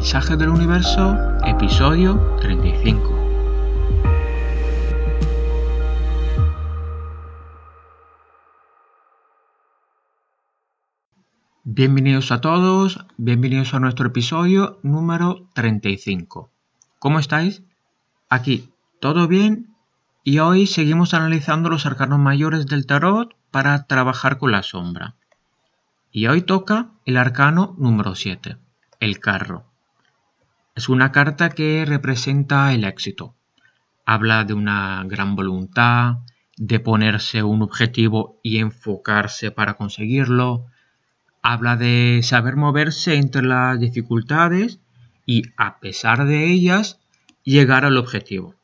Mensaje del Universo, episodio 35. Bienvenidos a todos, bienvenidos a nuestro episodio número 35. ¿Cómo estáis? Aquí, ¿todo bien? Y hoy seguimos analizando los arcanos mayores del tarot para trabajar con la sombra. Y hoy toca el arcano número 7, el carro. Es una carta que representa el éxito. Habla de una gran voluntad, de ponerse un objetivo y enfocarse para conseguirlo. Habla de saber moverse entre las dificultades y, a pesar de ellas, llegar al objetivo.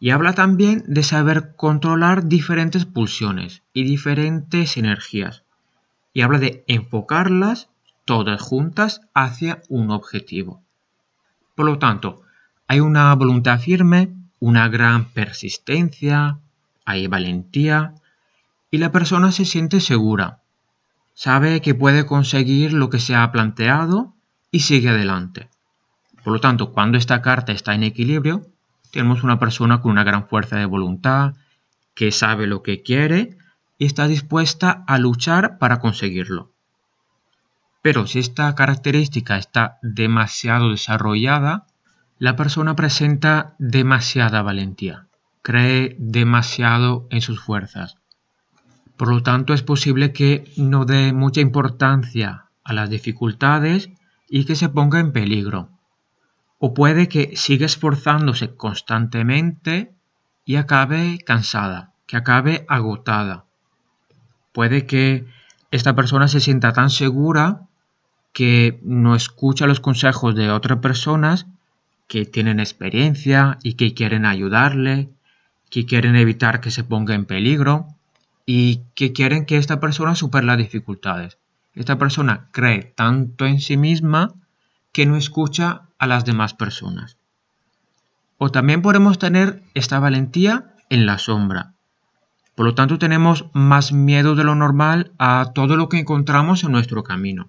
Y habla también de saber controlar diferentes pulsiones y diferentes energías. Y habla de enfocarlas todas juntas hacia un objetivo. Por lo tanto, hay una voluntad firme, una gran persistencia, hay valentía y la persona se siente segura. Sabe que puede conseguir lo que se ha planteado y sigue adelante. Por lo tanto, cuando esta carta está en equilibrio, tenemos una persona con una gran fuerza de voluntad, que sabe lo que quiere y está dispuesta a luchar para conseguirlo. Pero si esta característica está demasiado desarrollada, la persona presenta demasiada valentía, cree demasiado en sus fuerzas. Por lo tanto, es posible que no dé mucha importancia a las dificultades y que se ponga en peligro. O puede que siga esforzándose constantemente y acabe cansada, que acabe agotada. Puede que esta persona se sienta tan segura que no escucha los consejos de otras personas que tienen experiencia y que quieren ayudarle, que quieren evitar que se ponga en peligro y que quieren que esta persona supere las dificultades. Esta persona cree tanto en sí misma que no escucha a las demás personas. O también podemos tener esta valentía en la sombra. Por lo tanto, tenemos más miedo de lo normal a todo lo que encontramos en nuestro camino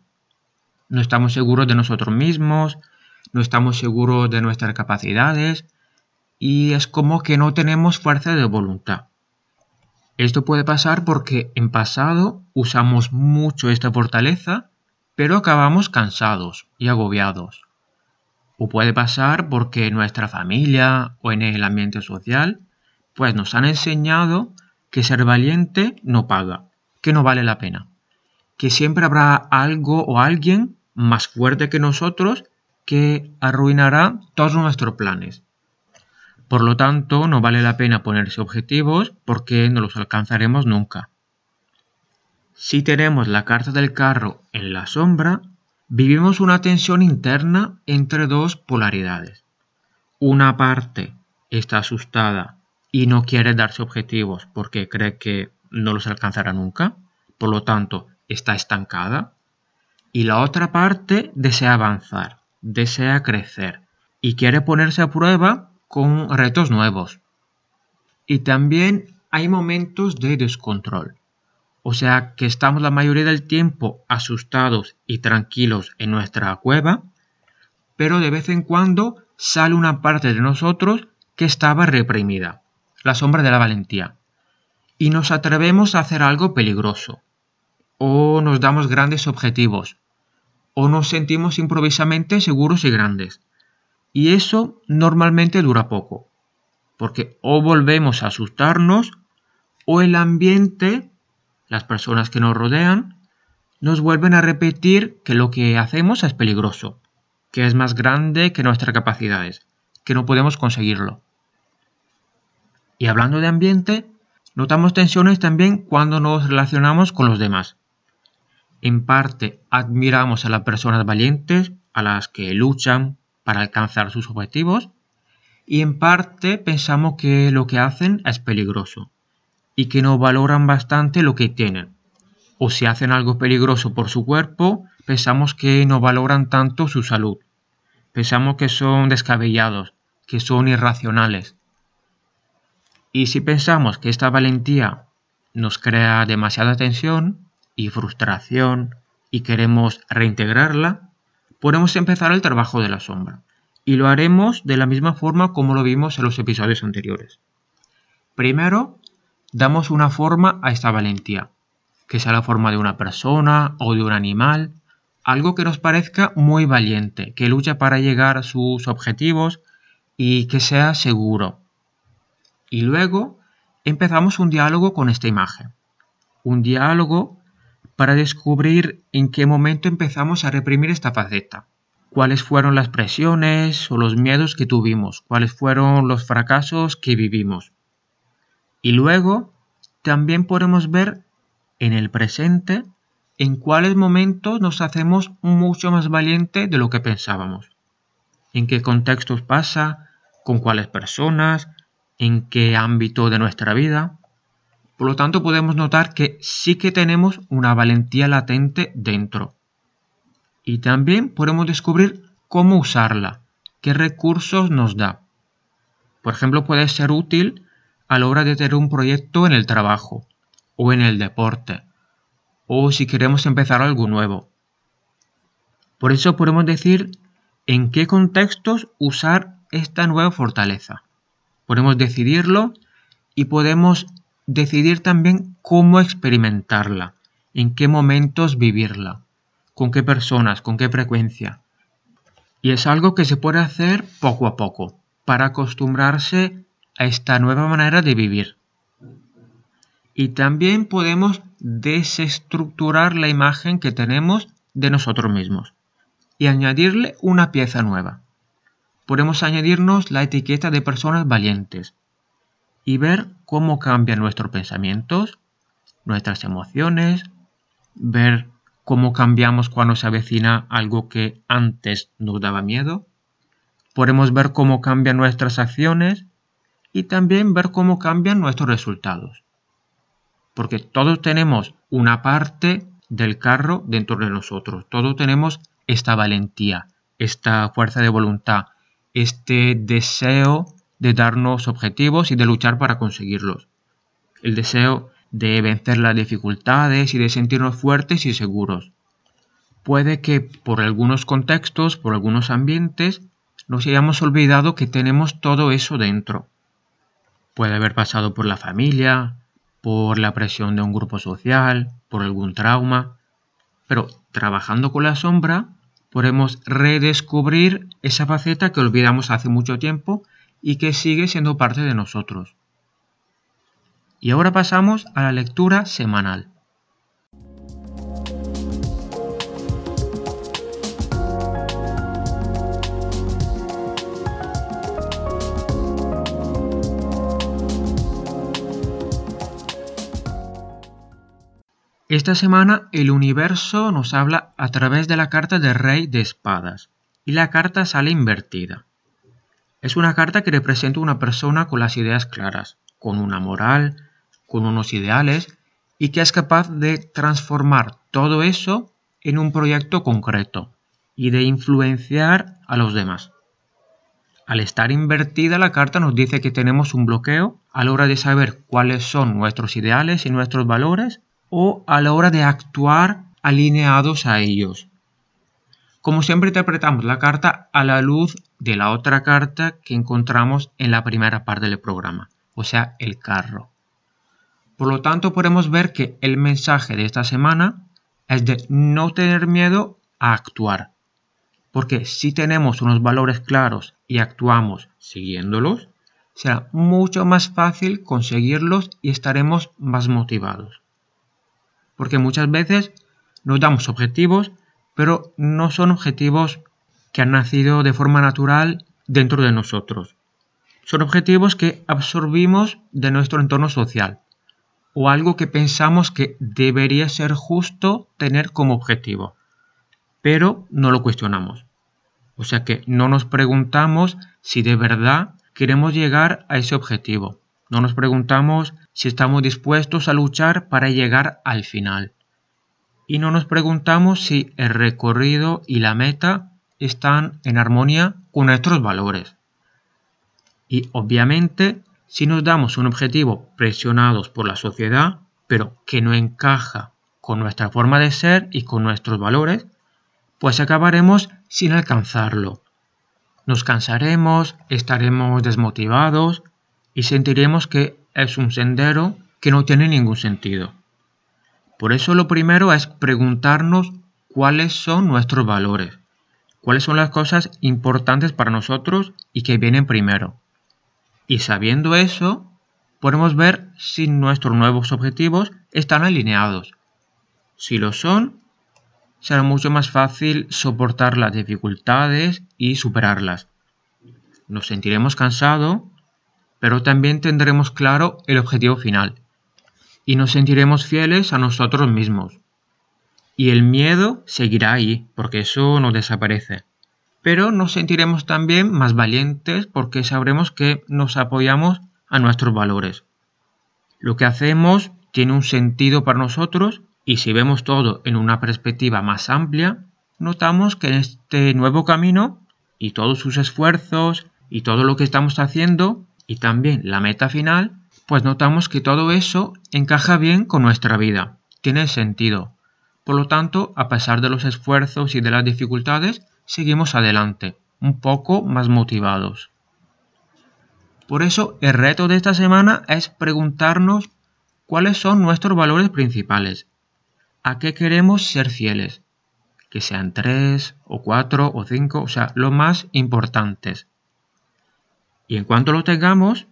no estamos seguros de nosotros mismos, no estamos seguros de nuestras capacidades y es como que no tenemos fuerza de voluntad. Esto puede pasar porque en pasado usamos mucho esta fortaleza, pero acabamos cansados y agobiados. O puede pasar porque nuestra familia o en el ambiente social pues nos han enseñado que ser valiente no paga, que no vale la pena, que siempre habrá algo o alguien más fuerte que nosotros que arruinará todos nuestros planes. Por lo tanto, no vale la pena ponerse objetivos porque no los alcanzaremos nunca. Si tenemos la carta del carro en la sombra, vivimos una tensión interna entre dos polaridades. Una parte está asustada y no quiere darse objetivos porque cree que no los alcanzará nunca, por lo tanto está estancada y la otra parte desea avanzar, desea crecer y quiere ponerse a prueba con retos nuevos. Y también hay momentos de descontrol. O sea que estamos la mayoría del tiempo asustados y tranquilos en nuestra cueva, pero de vez en cuando sale una parte de nosotros que estaba reprimida, la sombra de la valentía, y nos atrevemos a hacer algo peligroso, o nos damos grandes objetivos, o nos sentimos improvisamente seguros y grandes. Y eso normalmente dura poco, porque o volvemos a asustarnos o el ambiente, las personas que nos rodean, nos vuelven a repetir que lo que hacemos es peligroso, que es más grande que nuestras capacidades, que no podemos conseguirlo. Y hablando de ambiente, notamos tensiones también cuando nos relacionamos con los demás. En parte admiramos a las personas valientes, a las que luchan para alcanzar sus objetivos, y en parte pensamos que lo que hacen es peligroso y que no valoran bastante lo que tienen. O si hacen algo peligroso por su cuerpo, pensamos que no valoran tanto su salud. Pensamos que son descabellados, que son irracionales. Y si pensamos que esta valentía nos crea demasiada tensión, y frustración y queremos reintegrarla, podemos empezar el trabajo de la sombra. Y lo haremos de la misma forma como lo vimos en los episodios anteriores. Primero, damos una forma a esta valentía, que sea la forma de una persona o de un animal, algo que nos parezca muy valiente, que lucha para llegar a sus objetivos y que sea seguro. Y luego empezamos un diálogo con esta imagen. Un diálogo para descubrir en qué momento empezamos a reprimir esta faceta. Cuáles fueron las presiones o los miedos que tuvimos, cuáles fueron los fracasos que vivimos. Y luego también podemos ver en el presente en cuáles momentos nos hacemos mucho más valiente de lo que pensábamos. En qué contextos pasa, con cuáles personas, en qué ámbito de nuestra vida. Por lo tanto, podemos notar que sí que tenemos una valentía latente dentro. Y también podemos descubrir cómo usarla, qué recursos nos da. Por ejemplo, puede ser útil a la hora de tener un proyecto en el trabajo o en el deporte o si queremos empezar algo nuevo. Por eso podemos decir en qué contextos usar esta nueva fortaleza. Podemos decidirlo y podemos decidir también cómo experimentarla, en qué momentos vivirla, con qué personas, con qué frecuencia. Y es algo que se puede hacer poco a poco, para acostumbrarse a esta nueva manera de vivir. Y también podemos desestructurar la imagen que tenemos de nosotros mismos y añadirle una pieza nueva. Podemos añadirnos la etiqueta de personas valientes y ver cómo cambian nuestros pensamientos, nuestras emociones, ver cómo cambiamos cuando se avecina algo que antes nos daba miedo. Podemos ver cómo cambian nuestras acciones y también ver cómo cambian nuestros resultados. Porque todos tenemos una parte del carro dentro de nosotros. Todos tenemos esta valentía, esta fuerza de voluntad, este deseo de darnos objetivos y de luchar para conseguirlos. El deseo de vencer las dificultades y de sentirnos fuertes y seguros. Puede que por algunos contextos, por algunos ambientes, nos hayamos olvidado que tenemos todo eso dentro. Puede haber pasado por la familia, por la presión de un grupo social, por algún trauma, pero trabajando con la sombra podemos redescubrir esa faceta que olvidamos hace mucho tiempo y que sigue siendo parte de nosotros. Y ahora pasamos a la lectura semanal. Esta semana el universo nos habla a través de la carta de Rey de Espadas y la carta sale invertida. Es una carta que representa una persona con las ideas claras, con una moral, con unos ideales y que es capaz de transformar todo eso en un proyecto concreto y de influenciar a los demás. Al estar invertida la carta nos dice que tenemos un bloqueo a la hora de saber cuáles son nuestros ideales y nuestros valores o a la hora de actuar alineados a ellos. Como siempre interpretamos la carta a la luz de la otra carta que encontramos en la primera parte del programa, o sea, el carro. Por lo tanto, podemos ver que el mensaje de esta semana es de no tener miedo a actuar. Porque si tenemos unos valores claros y actuamos siguiéndolos, será mucho más fácil conseguirlos y estaremos más motivados porque muchas veces nos damos objetivos, pero no son objetivos que han nacido de forma natural dentro de nosotros. Son objetivos que absorbimos de nuestro entorno social o algo que pensamos que debería ser justo tener como objetivo, pero no lo cuestionamos. O sea que no nos preguntamos si de verdad queremos llegar a ese objetivo. No nos preguntamos si estamos dispuestos a luchar para llegar al final. Y no nos preguntamos si el recorrido y la meta están en armonía con nuestros valores. Y obviamente, si nos damos un objetivo presionados por la sociedad, pero que no encaja con nuestra forma de ser y con nuestros valores, pues acabaremos sin alcanzarlo. Nos cansaremos, estaremos desmotivados y sentiremos que es un sendero que no tiene ningún sentido. Por eso lo primero es preguntarnos cuáles son nuestros valores, cuáles son las cosas importantes para nosotros y que vienen primero. Y sabiendo eso, podemos ver si nuestros nuevos objetivos están alineados. Si lo son, será mucho más fácil soportar las dificultades y superarlas. Nos sentiremos cansados, pero también tendremos claro el objetivo final y nos sentiremos fieles a nosotros mismos. Y el miedo seguirá ahí, porque eso no desaparece. Pero nos sentiremos también más valientes porque sabremos que nos apoyamos a nuestros valores. Lo que hacemos tiene un sentido para nosotros y si vemos todo en una perspectiva más amplia, notamos que en este nuevo camino y todos sus esfuerzos y todo lo que estamos haciendo y también la meta final, pues notamos que todo eso encaja bien con nuestra vida, tiene sentido. Por lo tanto, a pesar de los esfuerzos y de las dificultades, seguimos adelante, un poco más motivados. Por eso, el reto de esta semana es preguntarnos cuáles son nuestros valores principales a qué queremos ser fieles. Que sean tres o cuatro o cinco, o sea, lo más importantes. Y en cuanto lo tengamos,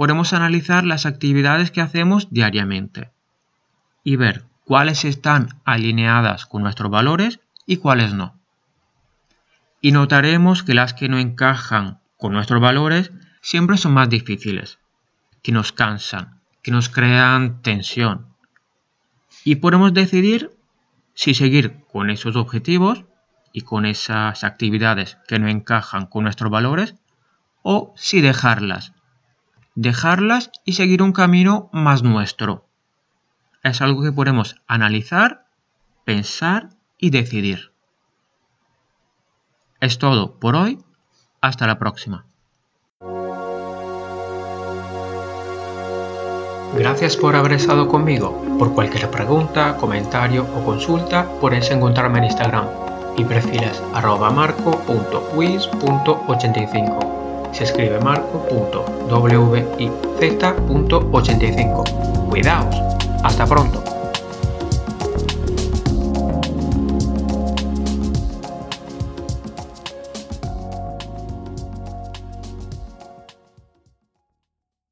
podemos analizar las actividades que hacemos diariamente y ver cuáles están alineadas con nuestros valores y cuáles no. Y notaremos que las que no encajan con nuestros valores siempre son más difíciles, que nos cansan, que nos crean tensión, y podemos decidir si seguir con esos objetivos y con esas actividades que no encajan con nuestros valores o si dejarlas. Dejarlas y seguir un camino más nuestro. Es algo que podemos analizar, pensar y decidir. Es todo por hoy. Hasta la próxima. Gracias por haber estado conmigo. Por cualquier pregunta, comentario o consulta, puedes encontrarme en Instagram. y perfiles arroba marco.wiz.85. Se escribe marco.wiz.85. Cuidaos. Hasta pronto.